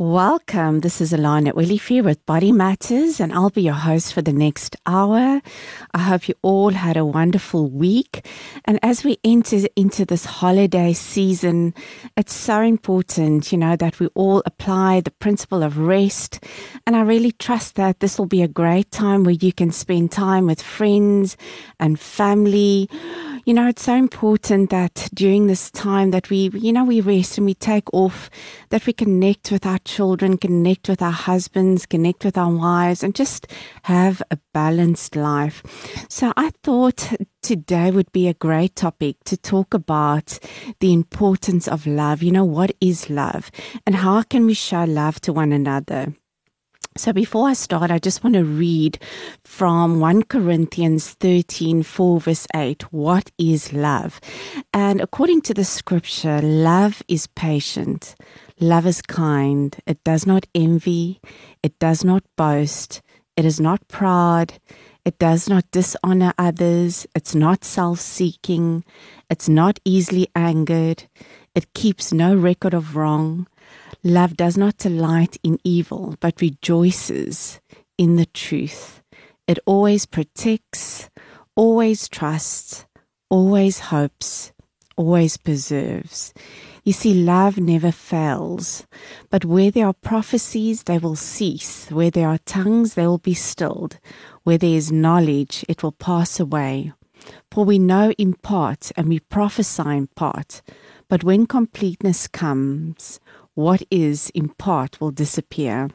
Welcome. This is Alana Willifee with Body Matters, and I'll be your host for the next hour. I hope you all had a wonderful week. And as we enter into this holiday season, it's so important, you know, that we all apply the principle of rest. And I really trust that this will be a great time where you can spend time with friends and family you know, it's so important that during this time that we, you know, we rest and we take off, that we connect with our children, connect with our husbands, connect with our wives, and just have a balanced life. So I thought today would be a great topic to talk about the importance of love. You know, what is love and how can we show love to one another? So before I start, I just want to read from 1 Corinthians 13, 4 verse 8. What is love? And according to the scripture, love is patient. Love is kind. It does not envy. It does not boast. It is not proud. It does not dishonor others. It's not self-seeking. It's not easily angered. It keeps no record of wrong. Love does not delight in evil, but rejoices in the truth. It always protects, always trusts, always hopes, always preserves. You see, love never fails. But where there are prophecies, they will cease. Where there are tongues, they will be stilled. Where there is knowledge, it will pass away. For we know in part and we prophesy in part. But when completeness comes, what is in part will disappear.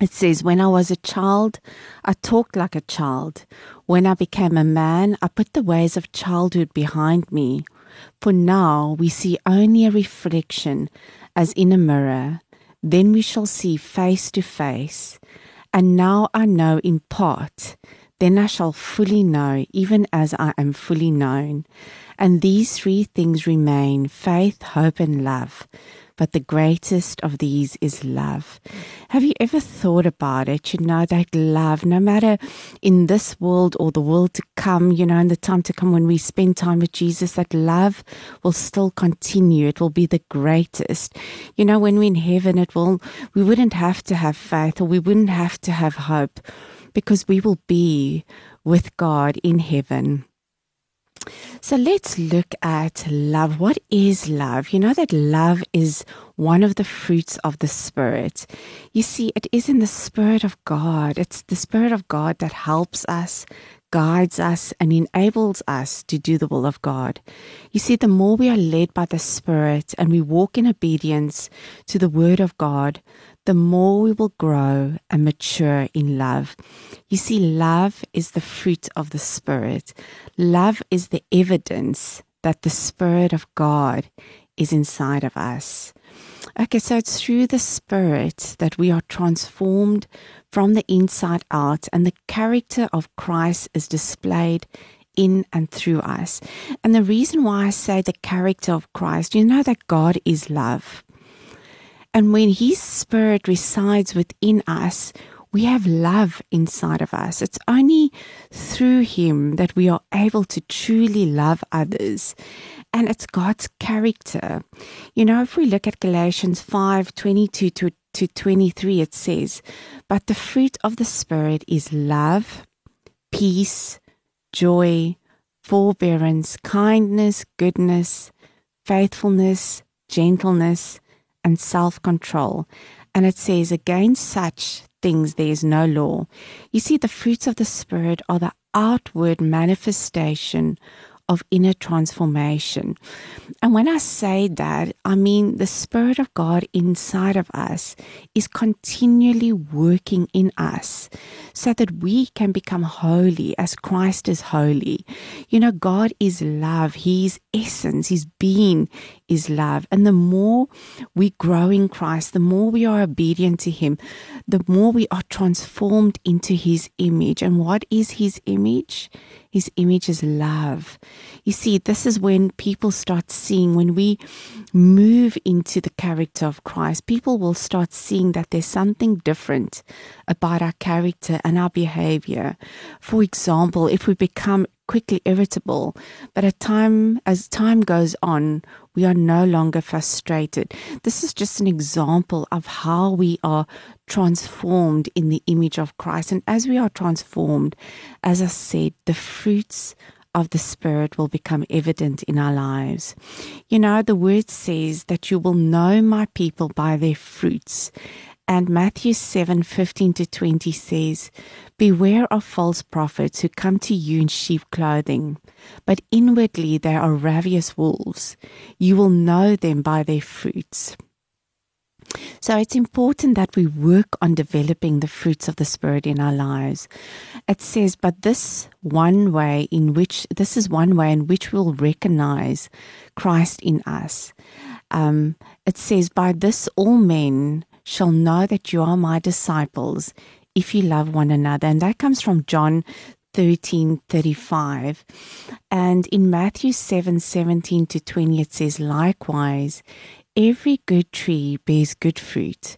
It says, When I was a child, I talked like a child. When I became a man, I put the ways of childhood behind me. For now we see only a reflection as in a mirror. Then we shall see face to face. And now I know in part. Then I shall fully know, even as I am fully known. And these three things remain faith, hope, and love but the greatest of these is love. Have you ever thought about it? You know, that love, no matter in this world or the world to come, you know, in the time to come when we spend time with Jesus, that love will still continue. It will be the greatest. You know, when we're in heaven, it will, we wouldn't have to have faith or we wouldn't have to have hope because we will be with God in heaven. So let's look at love. What is love? You know that love is one of the fruits of the Spirit. You see, it is in the Spirit of God. It's the Spirit of God that helps us, guides us, and enables us to do the will of God. You see, the more we are led by the Spirit and we walk in obedience to the Word of God, the more we will grow and mature in love. You see, love is the fruit of the Spirit. Love is the evidence that the Spirit of God is inside of us. Okay, so it's through the Spirit that we are transformed from the inside out, and the character of Christ is displayed in and through us. And the reason why I say the character of Christ, you know that God is love. And when His Spirit resides within us, we have love inside of us. It's only through Him that we are able to truly love others. And it's God's character. You know, if we look at Galatians 5 22 to, to 23, it says, But the fruit of the Spirit is love, peace, joy, forbearance, kindness, goodness, faithfulness, gentleness and self control. And it says, Against such things there is no law. You see, the fruits of the Spirit are the outward manifestation of inner transformation. And when I say that, I mean the Spirit of God inside of us is continually working in us so that we can become holy as Christ is holy. You know, God is love, His essence, His being is love. And the more we grow in Christ, the more we are obedient to Him, the more we are transformed into His image. And what is His image? His image is love. You see, this is when people start seeing, when we move into the character of Christ, people will start seeing that there's something different about our character and our behavior. For example, if we become quickly irritable, but at time as time goes on, we are no longer frustrated. This is just an example of how we are transformed in the image of Christ. And as we are transformed, as I said, the fruits of the Spirit will become evident in our lives. You know, the word says that you will know my people by their fruits. And Matthew 7 15 to 20 says, Beware of false prophets who come to you in sheep clothing, but inwardly they are ravenous wolves. You will know them by their fruits. So it's important that we work on developing the fruits of the Spirit in our lives. It says, but this one way in which, this is one way in which we'll recognize Christ in us. Um, it says, by this all men shall know that you are my disciples if you love one another. And that comes from John 13 35. And in Matthew 7 17 to 20, it says, Likewise, every good tree bears good fruit,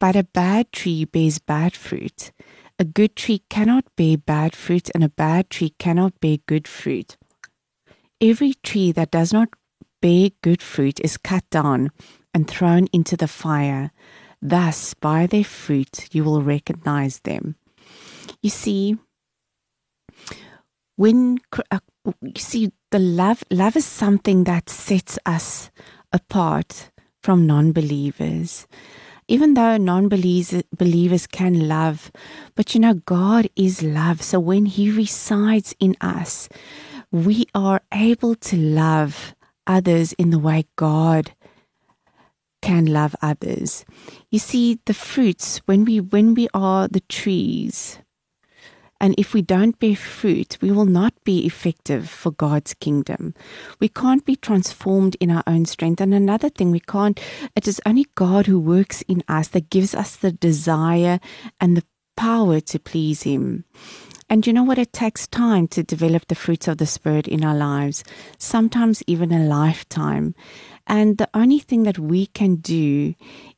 but a bad tree bears bad fruit. A good tree cannot bear bad fruit, and a bad tree cannot bear good fruit. Every tree that does not bear good fruit is cut down and thrown into the fire. Thus, by their fruit, you will recognize them. You see, when uh, you see the love, love is something that sets us apart from non-believers. Even though non-believers can love, but you know, God is love. So when He resides in us, we are able to love others in the way God can love others. You see, the fruits, when we when we are the trees, and if we don't bear fruit, we will not be effective for God's kingdom. We can't be transformed in our own strength. And another thing, we can't, it is only God who works in us that gives us the desire and the power to please Him. And you know what? It takes time to develop the fruits of the Spirit in our lives, sometimes even a lifetime. And the only thing that we can do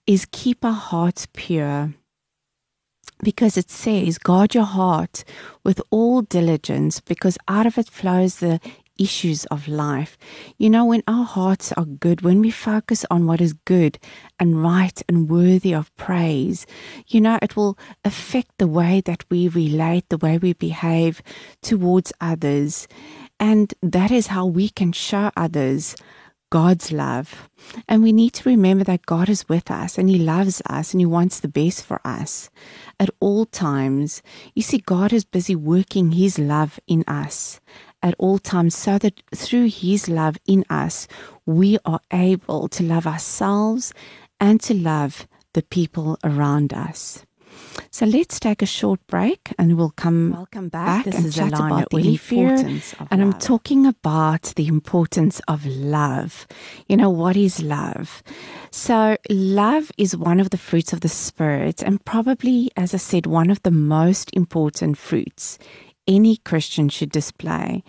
is keep our hearts pure. Because it says, guard your heart with all diligence, because out of it flows the issues of life. You know, when our hearts are good, when we focus on what is good and right and worthy of praise, you know, it will affect the way that we relate, the way we behave towards others. And that is how we can show others God's love. And we need to remember that God is with us and He loves us and He wants the best for us at all times. You see, God is busy working His love in us at all times so that through His love in us, we are able to love ourselves and to love the people around us. So let's take a short break and we'll come Welcome back. back this and is chat about the importance of and I'm talking about the importance of love. You know, what is love? So, love is one of the fruits of the Spirit, and probably, as I said, one of the most important fruits any Christian should display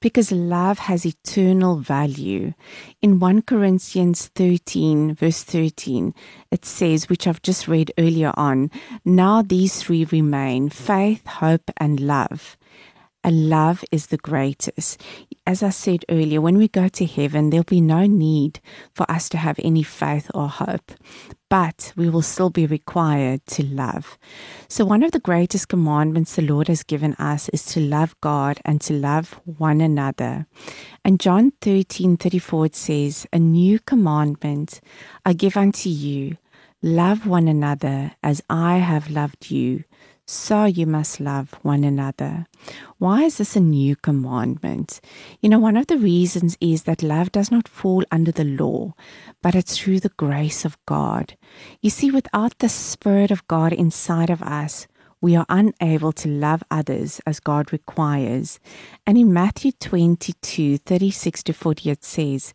because love has eternal value. In 1 Corinthians 13, verse 13, it says, which I've just read earlier on, now these three remain faith, hope, and love. And love is the greatest. As I said earlier, when we go to heaven, there'll be no need for us to have any faith or hope, but we will still be required to love. So, one of the greatest commandments the Lord has given us is to love God and to love one another. And John 13 34 it says, A new commandment I give unto you love one another as I have loved you so you must love one another. Why is this a new commandment? You know, one of the reasons is that love does not fall under the law, but it's through the grace of God. You see, without the Spirit of God inside of us, we are unable to love others as God requires. And in Matthew 22 36 to 40, it says,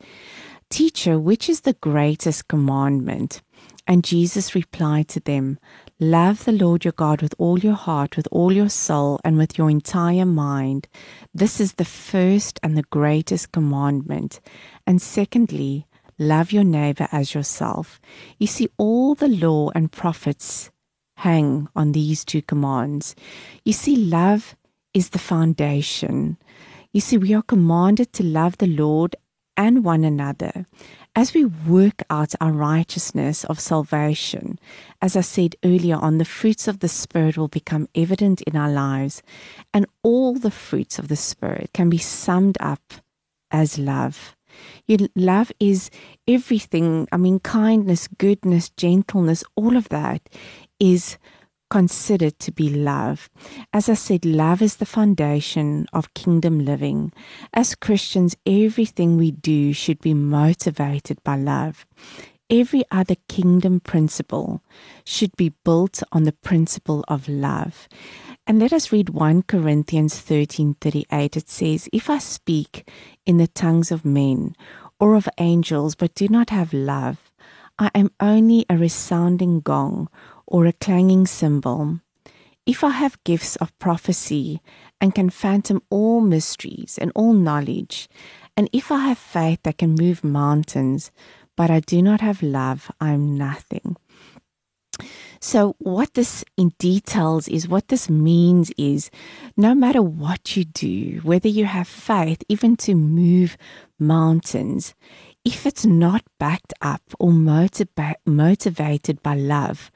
Teacher, which is the greatest commandment? And Jesus replied to them, Love the Lord your God with all your heart, with all your soul, and with your entire mind. This is the first and the greatest commandment. And secondly, love your neighbor as yourself. You see, all the law and prophets hang on these two commands. You see, love is the foundation. You see, we are commanded to love the Lord and one another as we work out our righteousness of salvation, as I said earlier on, the fruits of the Spirit will become evident in our lives, and all the fruits of the Spirit can be summed up as love. You, love is everything. I mean, kindness, goodness, gentleness, all of that is considered to be love. As I said, love is the foundation of kingdom living. As Christians, everything we do should be motivated by love. Every other kingdom principle should be built on the principle of love. And let us read 1 Corinthians 13:38. It says, "If I speak in the tongues of men or of angels but do not have love, I am only a resounding gong or a clanging cymbal. If I have gifts of prophecy and can fathom all mysteries and all knowledge, and if I have faith that can move mountains, but I do not have love, I am nothing. So, what this in details is what this means is no matter what you do, whether you have faith, even to move mountains, if it's not backed up or motiva- motivated by love,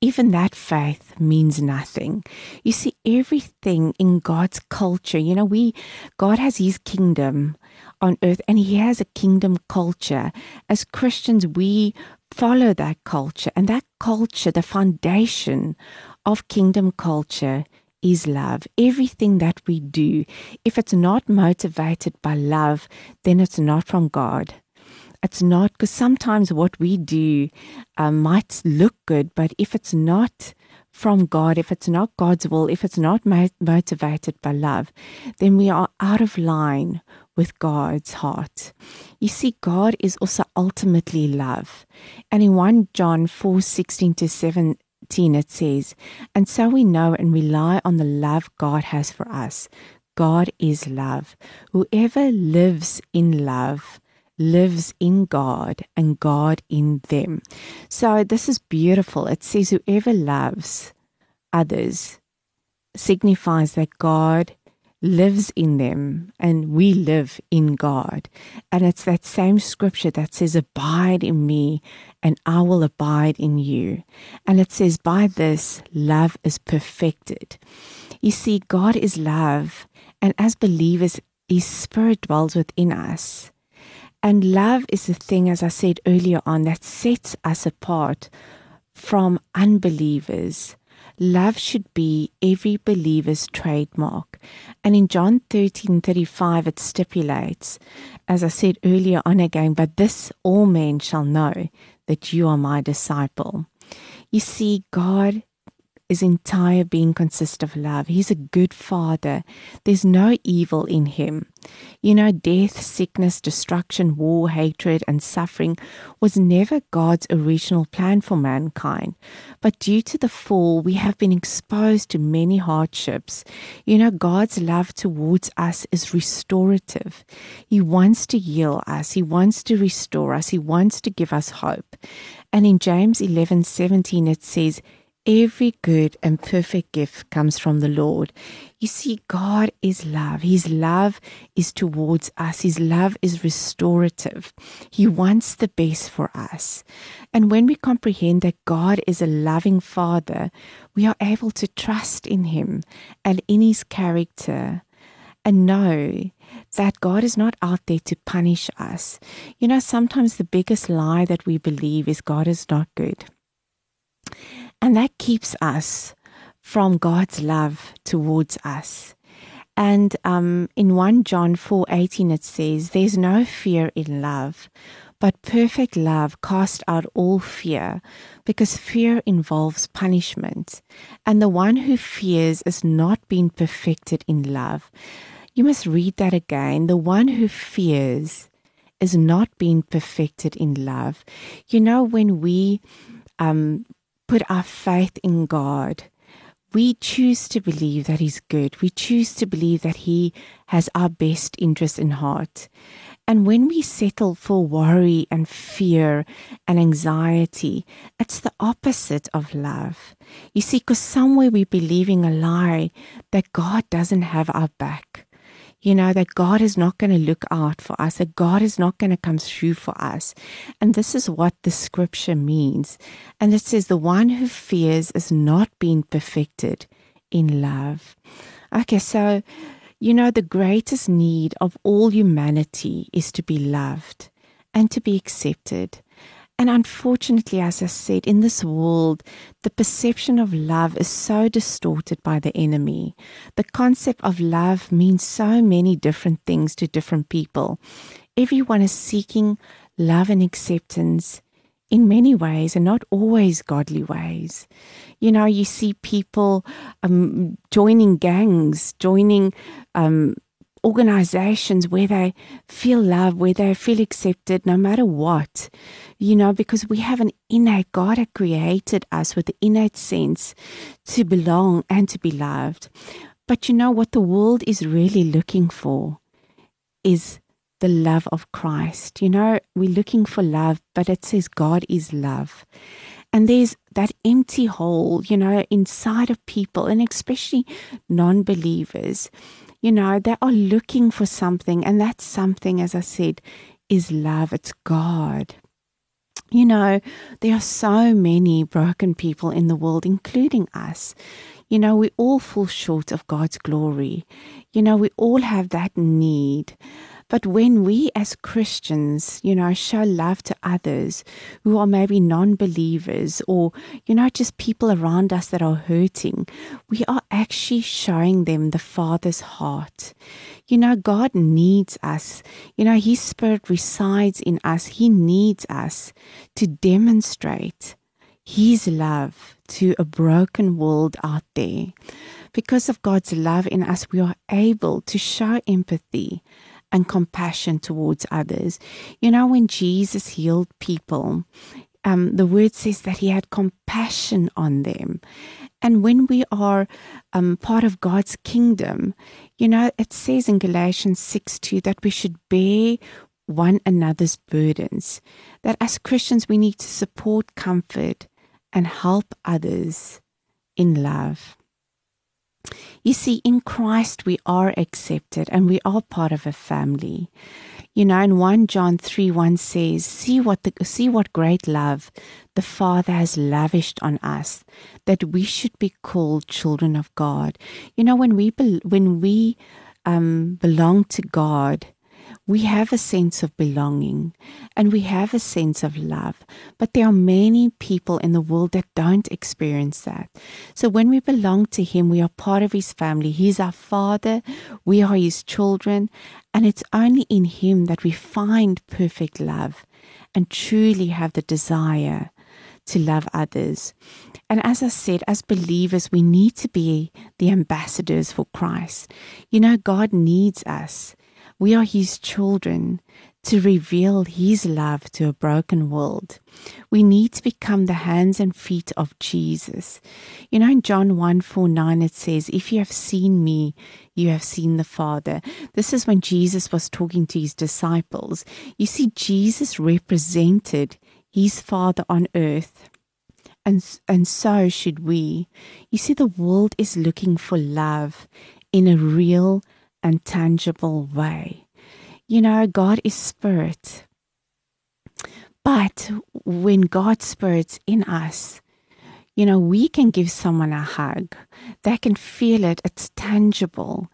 even that faith means nothing. You see, everything in God's culture, you know, we, God has His kingdom on earth and He has a kingdom culture. As Christians, we follow that culture, and that culture, the foundation of kingdom culture, is love. Everything that we do, if it's not motivated by love, then it's not from God it's not because sometimes what we do um, might look good, but if it's not from God, if it's not God's will, if it's not motivated by love, then we are out of line with God's heart. You see, God is also ultimately love. And in 1 John 4 16 to 17, it says, And so we know and rely on the love God has for us. God is love. Whoever lives in love lives in God and God in them. So this is beautiful. It says, whoever loves others signifies that God lives in them and we live in God. And it's that same scripture that says, Abide in me and I will abide in you. And it says, By this, love is perfected. You see, God is love. And as believers, His Spirit dwells within us. And love is the thing, as I said earlier on, that sets us apart from unbelievers. Love should be every believer's trademark. And in John 13 35, it stipulates, as I said earlier on again, but this all men shall know that you are my disciple. You see, God his entire being consists of love. He's a good father. There's no evil in him. You know, death, sickness, destruction, war, hatred, and suffering was never God's original plan for mankind. But due to the fall, we have been exposed to many hardships. You know, God's love towards us is restorative. He wants to heal us, He wants to restore us, He wants to give us hope. And in James 11 17, it says, Every good and perfect gift comes from the Lord. You see, God is love. His love is towards us. His love is restorative. He wants the best for us. And when we comprehend that God is a loving Father, we are able to trust in Him and in His character and know that God is not out there to punish us. You know, sometimes the biggest lie that we believe is God is not good. And that keeps us from God's love towards us. And um, in 1 John 4:18 it says, "There's no fear in love, but perfect love casts out all fear, because fear involves punishment, and the one who fears is not being perfected in love." You must read that again. The one who fears is not being perfected in love. You know when we um, put our faith in God, we choose to believe that He's good. We choose to believe that He has our best interest in heart. And when we settle for worry and fear and anxiety, it's the opposite of love. You see, because somewhere we're believing a lie that God doesn't have our back. You know, that God is not going to look out for us, that God is not going to come through for us. And this is what the scripture means. And it says, The one who fears is not being perfected in love. Okay, so you know, the greatest need of all humanity is to be loved and to be accepted. And unfortunately, as I said, in this world, the perception of love is so distorted by the enemy. The concept of love means so many different things to different people. Everyone is seeking love and acceptance in many ways and not always godly ways. You know, you see people um, joining gangs, joining um, organizations where they feel love, where they feel accepted no matter what. You know, because we have an innate, God had created us with the innate sense to belong and to be loved. But you know what the world is really looking for is the love of Christ. You know, we're looking for love, but it says God is love. And there's that empty hole, you know, inside of people, and especially non believers. You know, they are looking for something, and that something, as I said, is love. It's God. You know, there are so many broken people in the world, including us. You know, we all fall short of God's glory. You know, we all have that need. But when we as Christians, you know, show love to others who are maybe non believers or, you know, just people around us that are hurting, we are actually showing them the Father's heart. You know, God needs us. You know, His Spirit resides in us. He needs us to demonstrate His love to a broken world out there. Because of God's love in us, we are able to show empathy and compassion towards others. You know, when Jesus healed people, um, the word says that he had compassion on them. And when we are um, part of God's kingdom, you know, it says in Galatians 6 2 that we should bear one another's burdens. That as Christians, we need to support, comfort, and help others in love. You see, in Christ we are accepted and we are part of a family. You know, in 1 John 3 1 says, See what the, see what great love the Father has lavished on us, that we should be called children of God. You know, when we be, when we um, belong to God, we have a sense of belonging and we have a sense of love, but there are many people in the world that don't experience that. So when we belong to Him, we are part of His family. He's our Father, we are His children, and it's only in Him that we find perfect love and truly have the desire to love others. And as I said, as believers, we need to be the ambassadors for Christ. You know, God needs us. We are His children to reveal His love to a broken world. We need to become the hands and feet of Jesus. You know, in John 1 4 9, it says, If you have seen me, you have seen the Father. This is when Jesus was talking to his disciples. You see, Jesus represented his Father on earth. And, and so should we. You see, the world is looking for love in a real and tangible way. You know, God is spirit. But when God's spirit's in us, you know, we can give someone a hug. They can feel it, it's tangible.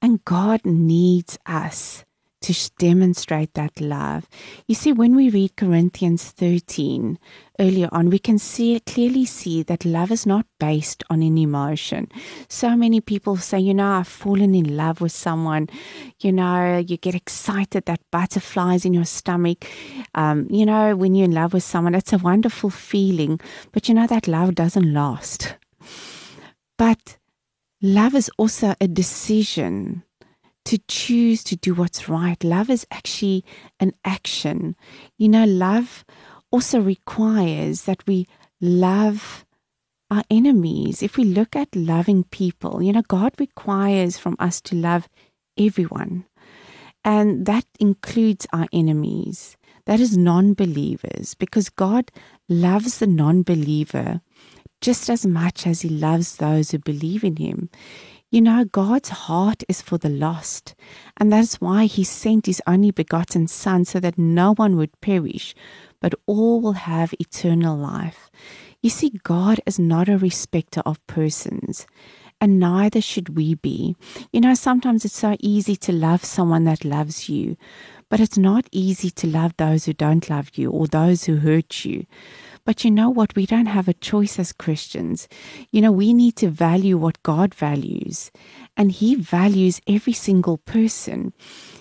And God needs us to demonstrate that love. You see, when we read Corinthians 13 earlier on, we can see clearly see that love is not based on an emotion. So many people say, you know, I've fallen in love with someone. You know, you get excited, that butterflies in your stomach. Um, you know, when you're in love with someone, it's a wonderful feeling. But you know, that love doesn't last. But love is also a decision to choose to do what's right. Love is actually an action. You know, love also requires that we love our enemies, if we look at loving people, you know, God requires from us to love everyone. And that includes our enemies. That is non believers, because God loves the non believer just as much as He loves those who believe in Him. You know, God's heart is for the lost, and that's why He sent His only begotten Son so that no one would perish, but all will have eternal life. You see, God is not a respecter of persons, and neither should we be. You know, sometimes it's so easy to love someone that loves you, but it's not easy to love those who don't love you or those who hurt you. But you know what? We don't have a choice as Christians. You know, we need to value what God values, and He values every single person.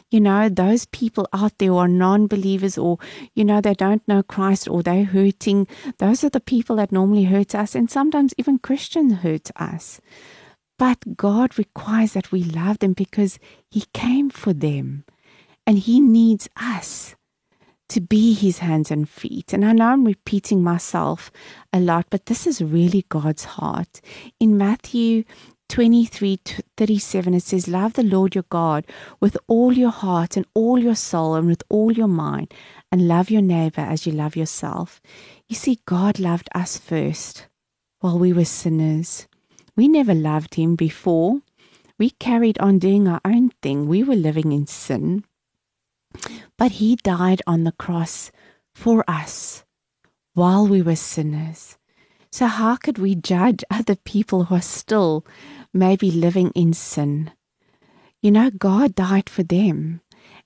You know, those people out there who are non believers or, you know, they don't know Christ or they're hurting, those are the people that normally hurt us, and sometimes even Christians hurt us. But God requires that we love them because He came for them and He needs us to be his hands and feet. And I know I'm repeating myself a lot, but this is really God's heart. In Matthew 23 37, it says, Love the Lord your God with all your heart and all your soul and with all your mind, and love your neighbor as you love yourself. You see, God loved us first while we were sinners. We never loved him before. We carried on doing our own thing. We were living in sin. But he died on the cross for us while we were sinners. So, how could we judge other people who are still maybe living in sin? You know, God died for them,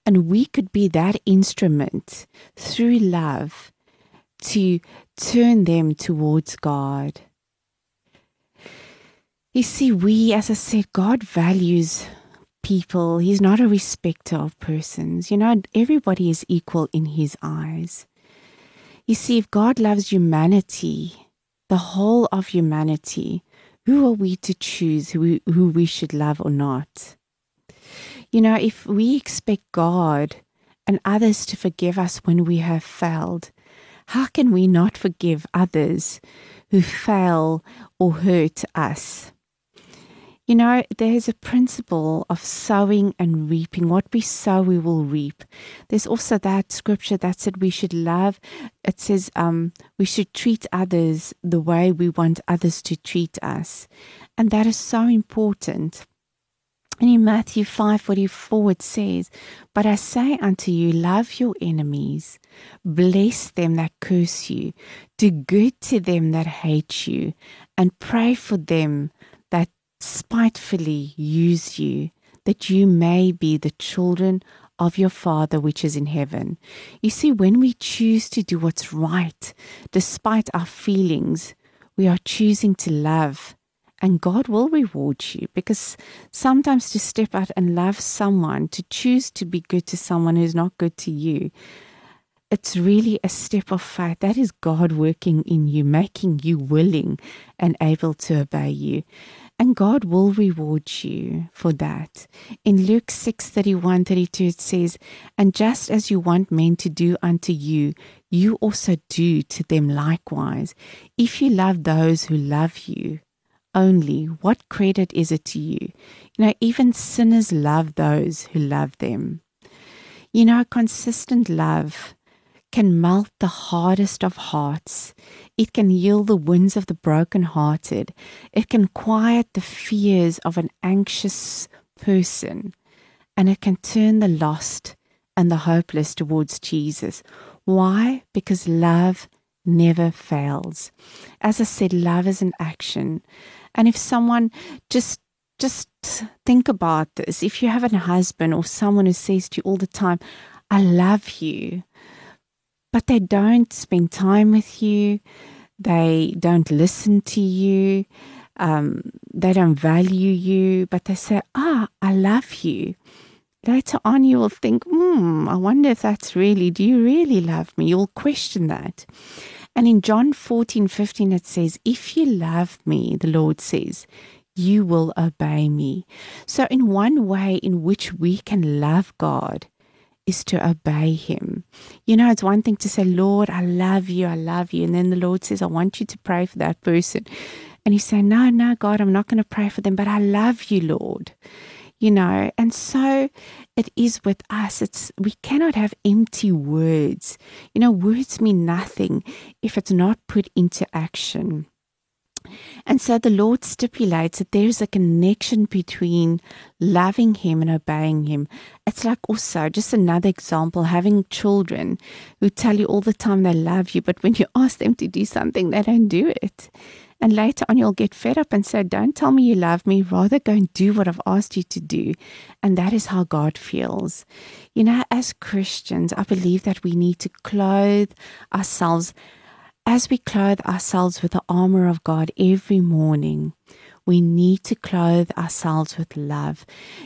and we could be that instrument through love to turn them towards God. You see, we, as I said, God values people. He's not a respecter of persons. You know, everybody is equal in his eyes. You see, if God loves humanity, the whole of humanity, who are we to choose who we, who we should love or not? You know, if we expect God and others to forgive us when we have failed, how can we not forgive others who fail or hurt us? You know, there's a principle of sowing and reaping. What we sow, we will reap. There's also that scripture that said we should love. It says um, we should treat others the way we want others to treat us. And that is so important. And in Matthew 5:44 it says, "But I say unto you, love your enemies, bless them that curse you, do good to them that hate you, and pray for them spitefully use you, that you may be the children of your Father which is in heaven. You see, when we choose to do what's right, despite our feelings, we are choosing to love. And God will reward you because sometimes to step out and love someone, to choose to be good to someone who's not good to you, it's really a step of faith. That is God working in you, making you willing and able to obey you and God will reward you for that. In Luke 6 31 32, it says, And just as you want men to do unto you, you also do to them likewise. If you love those who love you, only what credit is it to you? You know, even sinners love those who love them. You know, consistent love can melt the hardest of hearts. It can heal the wounds of the brokenhearted. It can quiet the fears of an anxious person. And it can turn the lost and the hopeless towards Jesus. Why? Because love never fails. As I said, love is an action. And if someone just just think about this. If you have a husband or someone who says to you all the time, I love you, but they don't spend time with you, they don't listen to you, um, they don't value you, but they say, Ah, I love you. Later on, you will think, Hmm, I wonder if that's really, do you really love me? You'll question that. And in John 14, 15, it says, If you love me, the Lord says, you will obey me. So, in one way in which we can love God is to obey Him. You know, it's one thing to say, Lord, I love you, I love you. And then the Lord says, I want you to pray for that person. And you say, No, no, God, I'm not going to pray for them, but I love you, Lord. You know, and so it is with us. It's we cannot have empty words. You know, words mean nothing if it's not put into action. And so the Lord stipulates that there's a connection between loving Him and obeying Him. It's like also just another example having children who tell you all the time they love you, but when you ask them to do something, they don't do it. And later on, you'll get fed up and say, Don't tell me you love me, rather go and do what I've asked you to do. And that is how God feels. You know, as Christians, I believe that we need to clothe ourselves as we clothe ourselves with the armor of God every morning, we need to clothe ourselves with love.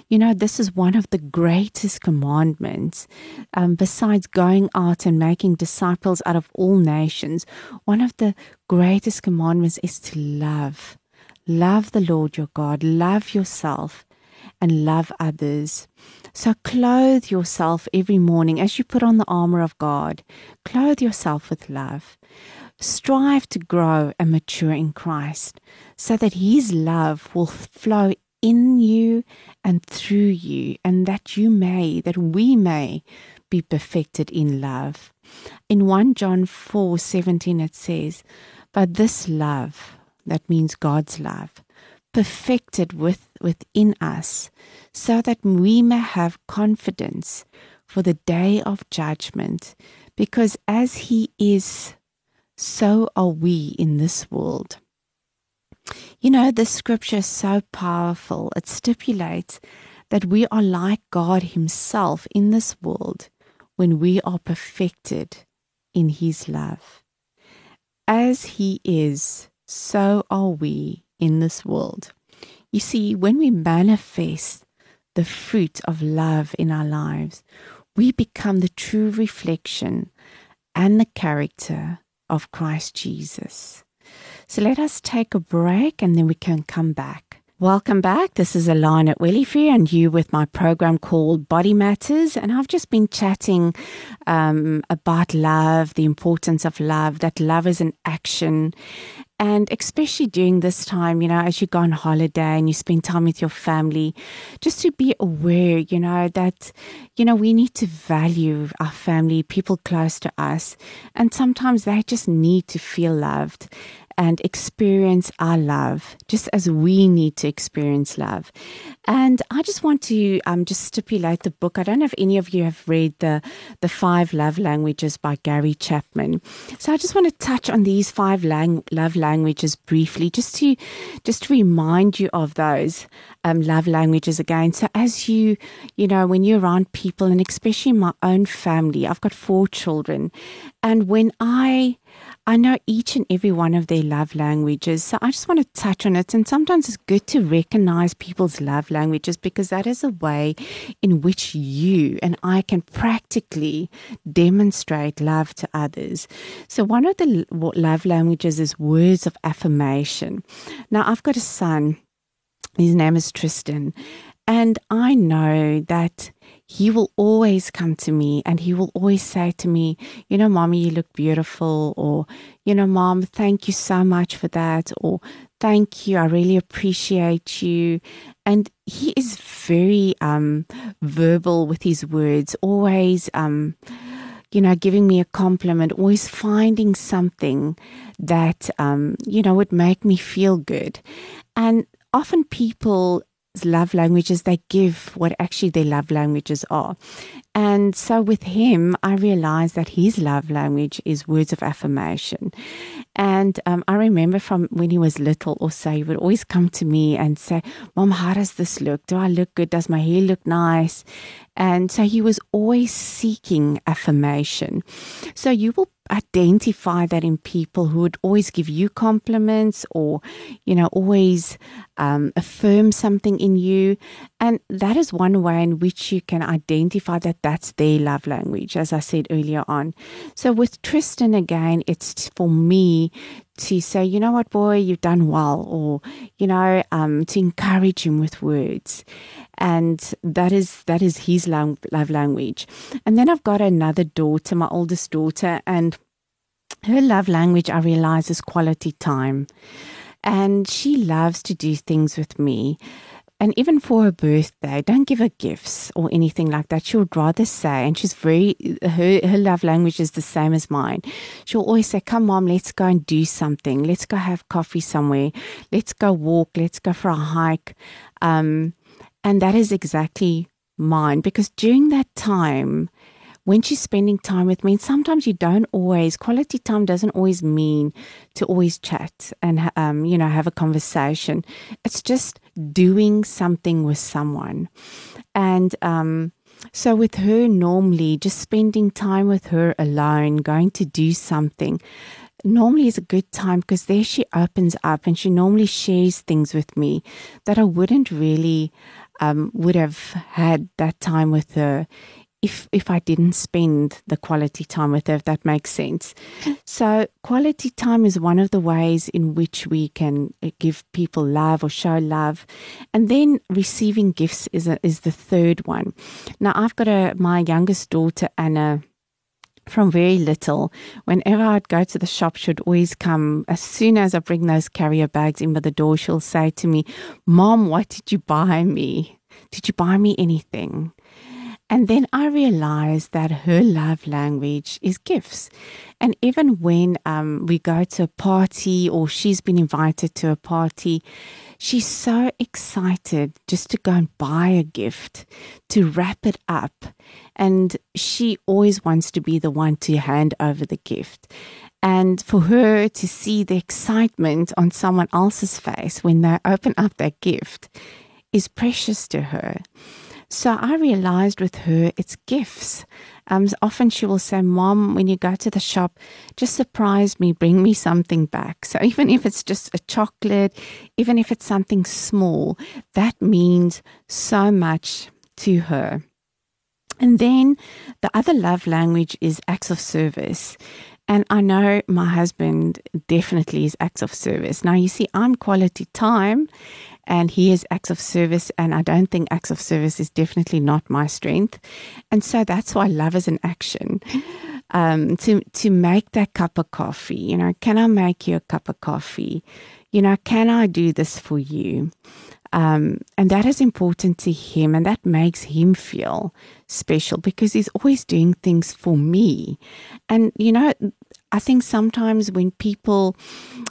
You know, this is one of the greatest commandments. Um, besides going out and making disciples out of all nations, one of the greatest commandments is to love. Love the Lord your God, love yourself, and love others. So clothe yourself every morning as you put on the armor of God. Clothe yourself with love. Strive to grow and mature in Christ so that His love will flow in you and through you, and that you may, that we may be perfected in love. In 1 John 4 17, it says, But this love, that means God's love, perfected with, within us, so that we may have confidence for the day of judgment, because as He is so are we in this world. You know, this scripture is so powerful. It stipulates that we are like God Himself in this world when we are perfected in His love. As He is, so are we in this world. You see, when we manifest the fruit of love in our lives, we become the true reflection and the character of Christ Jesus. So let us take a break and then we can come back. Welcome back. This is Alana at Wellyfair and you with my program called Body Matters. And I've just been chatting um, about love, the importance of love, that love is an action. And especially during this time, you know, as you go on holiday and you spend time with your family, just to be aware, you know, that, you know, we need to value our family, people close to us. And sometimes they just need to feel loved and experience our love, just as we need to experience love. And I just want to um, just stipulate the book. I don't know if any of you have read the the Five Love Languages by Gary Chapman. So I just want to touch on these five lang- love languages briefly, just to just to remind you of those um, love languages again. So as you you know when you're around people, and especially my own family, I've got four children, and when I I know each and every one of their love languages. So I just want to touch on it. And sometimes it's good to recognize people's love languages because that is a way in which you and I can practically demonstrate love to others. So one of the love languages is words of affirmation. Now, I've got a son. His name is Tristan. And I know that he will always come to me and he will always say to me, You know, mommy, you look beautiful. Or, You know, mom, thank you so much for that. Or, Thank you. I really appreciate you. And he is very um, verbal with his words, always. Um, you know, giving me a compliment, always finding something that, um, you know, would make me feel good. And often people love languages, they give what actually their love languages are. And so with him, I realized that his love language is words of affirmation. And um, I remember from when he was little or also, he would always come to me and say, Mom, how does this look? Do I look good? Does my hair look nice? And so he was always seeking affirmation. So you will identify that in people who would always give you compliments or, you know, always um, affirm something in you. And that is one way in which you can identify that that's their love language, as I said earlier on. So with Tristan again, it's for me to say, you know what, boy, you've done well, or you know, um, to encourage him with words, and that is that is his love, love language. And then I've got another daughter, my oldest daughter, and her love language I realize is quality time, and she loves to do things with me and even for her birthday, don't give her gifts or anything like that. She would rather say, and she's very, her, her love language is the same as mine. She'll always say, Come, mom, let's go and do something. Let's go have coffee somewhere. Let's go walk. Let's go for a hike. Um, and that is exactly mine because during that time, when she's spending time with me, and sometimes you don't always, quality time doesn't always mean to always chat and, um, you know, have a conversation. It's just doing something with someone. And, um, so with her, normally just spending time with her alone, going to do something, normally is a good time because there she opens up and she normally shares things with me that I wouldn't really um, would have had that time with her if if I didn't spend the quality time with her, if that makes sense. So quality time is one of the ways in which we can uh, give people love or show love, and then receiving gifts is a, is the third one. Now I've got a my youngest daughter Anna from very little, whenever I'd go to the shop, she'd always come. As soon as I bring those carrier bags in by the door, she'll say to me, Mom, what did you buy me? Did you buy me anything? And then I realized that her love language is gifts. And even when um, we go to a party or she's been invited to a party, she's so excited just to go and buy a gift, to wrap it up. And she always wants to be the one to hand over the gift. And for her to see the excitement on someone else's face when they open up their gift is precious to her. So I realized with her, it's gifts. Um, often she will say, Mom, when you go to the shop, just surprise me, bring me something back. So even if it's just a chocolate, even if it's something small, that means so much to her. And then the other love language is acts of service. And I know my husband definitely is acts of service. Now, you see, I'm quality time and he is acts of service. And I don't think acts of service is definitely not my strength. And so that's why love is an action. Um, to to make that cup of coffee, you know, can I make you a cup of coffee? You know, can I do this for you? Um, and that is important to him, and that makes him feel special because he's always doing things for me. And you know, I think sometimes when people,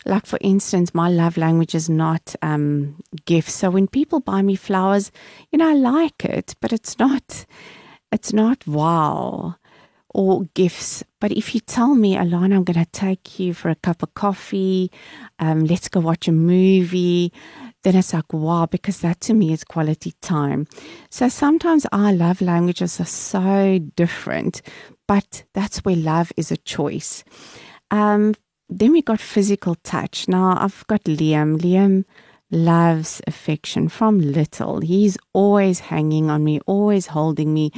like for instance, my love language is not um, gifts. So when people buy me flowers, you know, I like it, but it's not, it's not wow or gifts. But if you tell me, Alana, I'm going to take you for a cup of coffee, um, let's go watch a movie, then it's like, wow, because that to me is quality time. So sometimes our love languages are so different, but that's where love is a choice. Um, then we got physical touch. Now I've got Liam. Liam loves affection from little. He's always hanging on me, always holding me,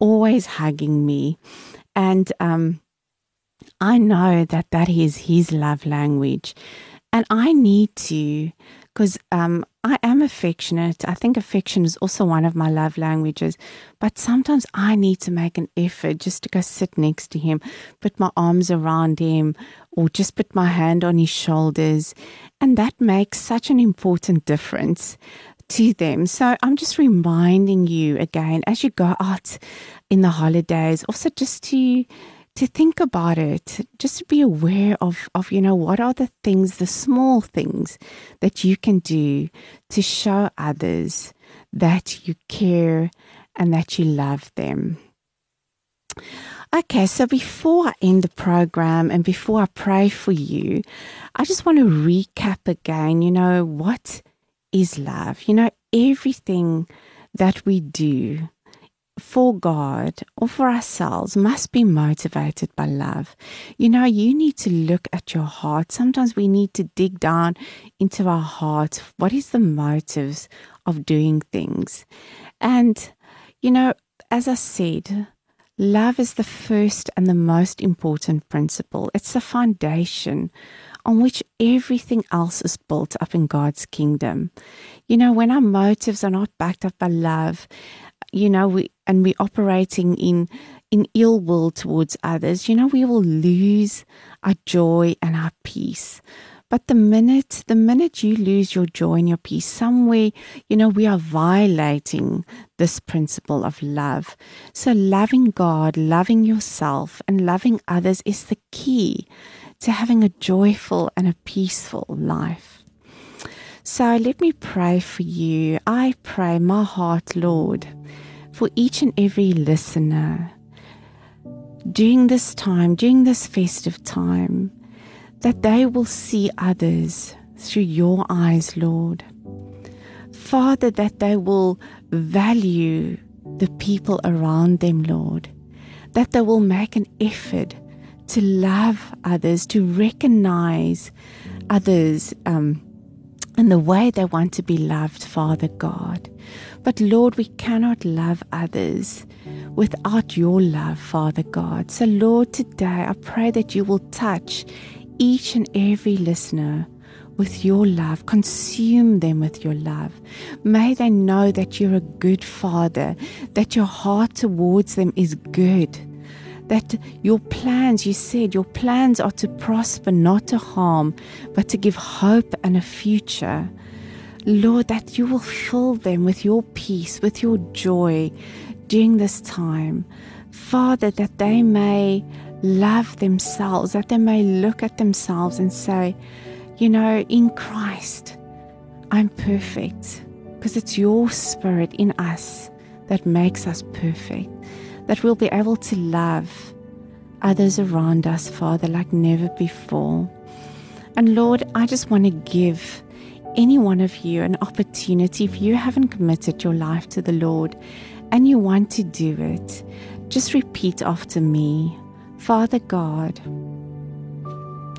always hugging me. And um, I know that that is his love language. And I need to because um, I am affectionate. I think affection is also one of my love languages. But sometimes I need to make an effort just to go sit next to him, put my arms around him, or just put my hand on his shoulders. And that makes such an important difference to them. So I'm just reminding you again as you go out in the holidays, also just to to think about it, just to be aware of, of, you know, what are the things, the small things that you can do to show others that you care and that you love them. Okay, so before I end the program and before I pray for you, I just want to recap again, you know, what is love? You know, everything that we do for God or for ourselves must be motivated by love. You know, you need to look at your heart. Sometimes we need to dig down into our heart. What is the motives of doing things? And, you know, as I said, love is the first and the most important principle. It's the foundation on which everything else is built up in God's kingdom. You know, when our motives are not backed up by love, you know, we and we're operating in in ill will towards others, you know, we will lose our joy and our peace. But the minute, the minute you lose your joy and your peace, somewhere, you know, we are violating this principle of love. So loving God, loving yourself, and loving others is the key to having a joyful and a peaceful life. So let me pray for you. I pray, my heart, Lord, for each and every listener during this time, during this festive time that they will see others through your eyes, Lord. Father, that they will value the people around them, Lord. That they will make an effort to love others, to recognize others um, in the way they want to be loved, Father God. But Lord, we cannot love others without your love, Father God. So, Lord, today I pray that you will touch each and every listener with your love. Consume them with your love. May they know that you're a good father, that your heart towards them is good, that your plans, you said, your plans are to prosper, not to harm, but to give hope and a future. Lord, that you will fill them with your peace, with your joy during this time. Father, that they may love themselves, that they may look at themselves and say, you know, in Christ, I'm perfect because it's your spirit in us that makes us perfect, that we'll be able to love others around us, Father, like never before. And Lord, I just want to give any one of you an opportunity if you haven't committed your life to the Lord and you want to do it, just repeat after me. Father God,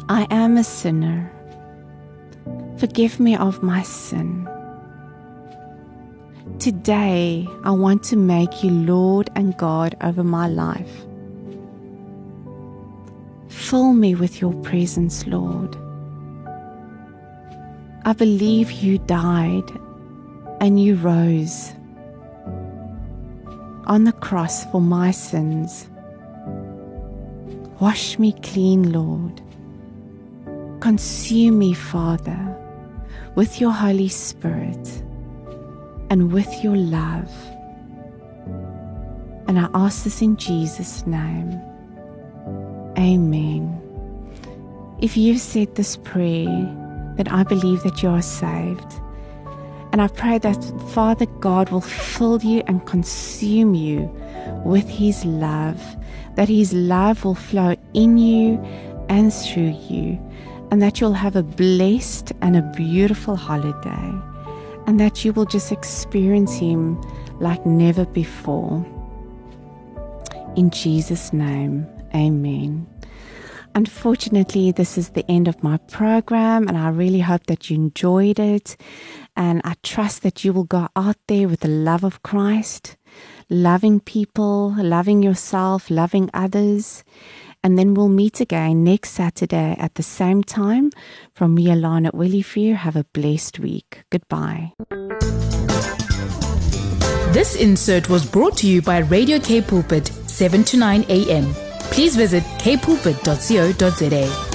I am a sinner. Forgive me of my sin. Today, I want to make you Lord and God over my life. Fill me with your presence, Lord. I believe you died and you rose on the cross for my sins Wash me clean, Lord. Consume me, Father, with your Holy Spirit and with your love. And I ask this in Jesus' name. Amen. If you've said this prayer, then I believe that you are saved. And I pray that Father God will fill you and consume you with His love that His love will flow in you and through you, and that you'll have a blessed and a beautiful holiday, and that you will just experience Him like never before. In Jesus' name, Amen. Unfortunately, this is the end of my program, and I really hope that you enjoyed it. And I trust that you will go out there with the love of Christ loving people, loving yourself, loving others. And then we'll meet again next Saturday at the same time. From me, Alana Willifear, have a blessed week. Goodbye. This insert was brought to you by Radio K Pulpit, 7 to 9 a.m. Please visit kpulpit.co.za.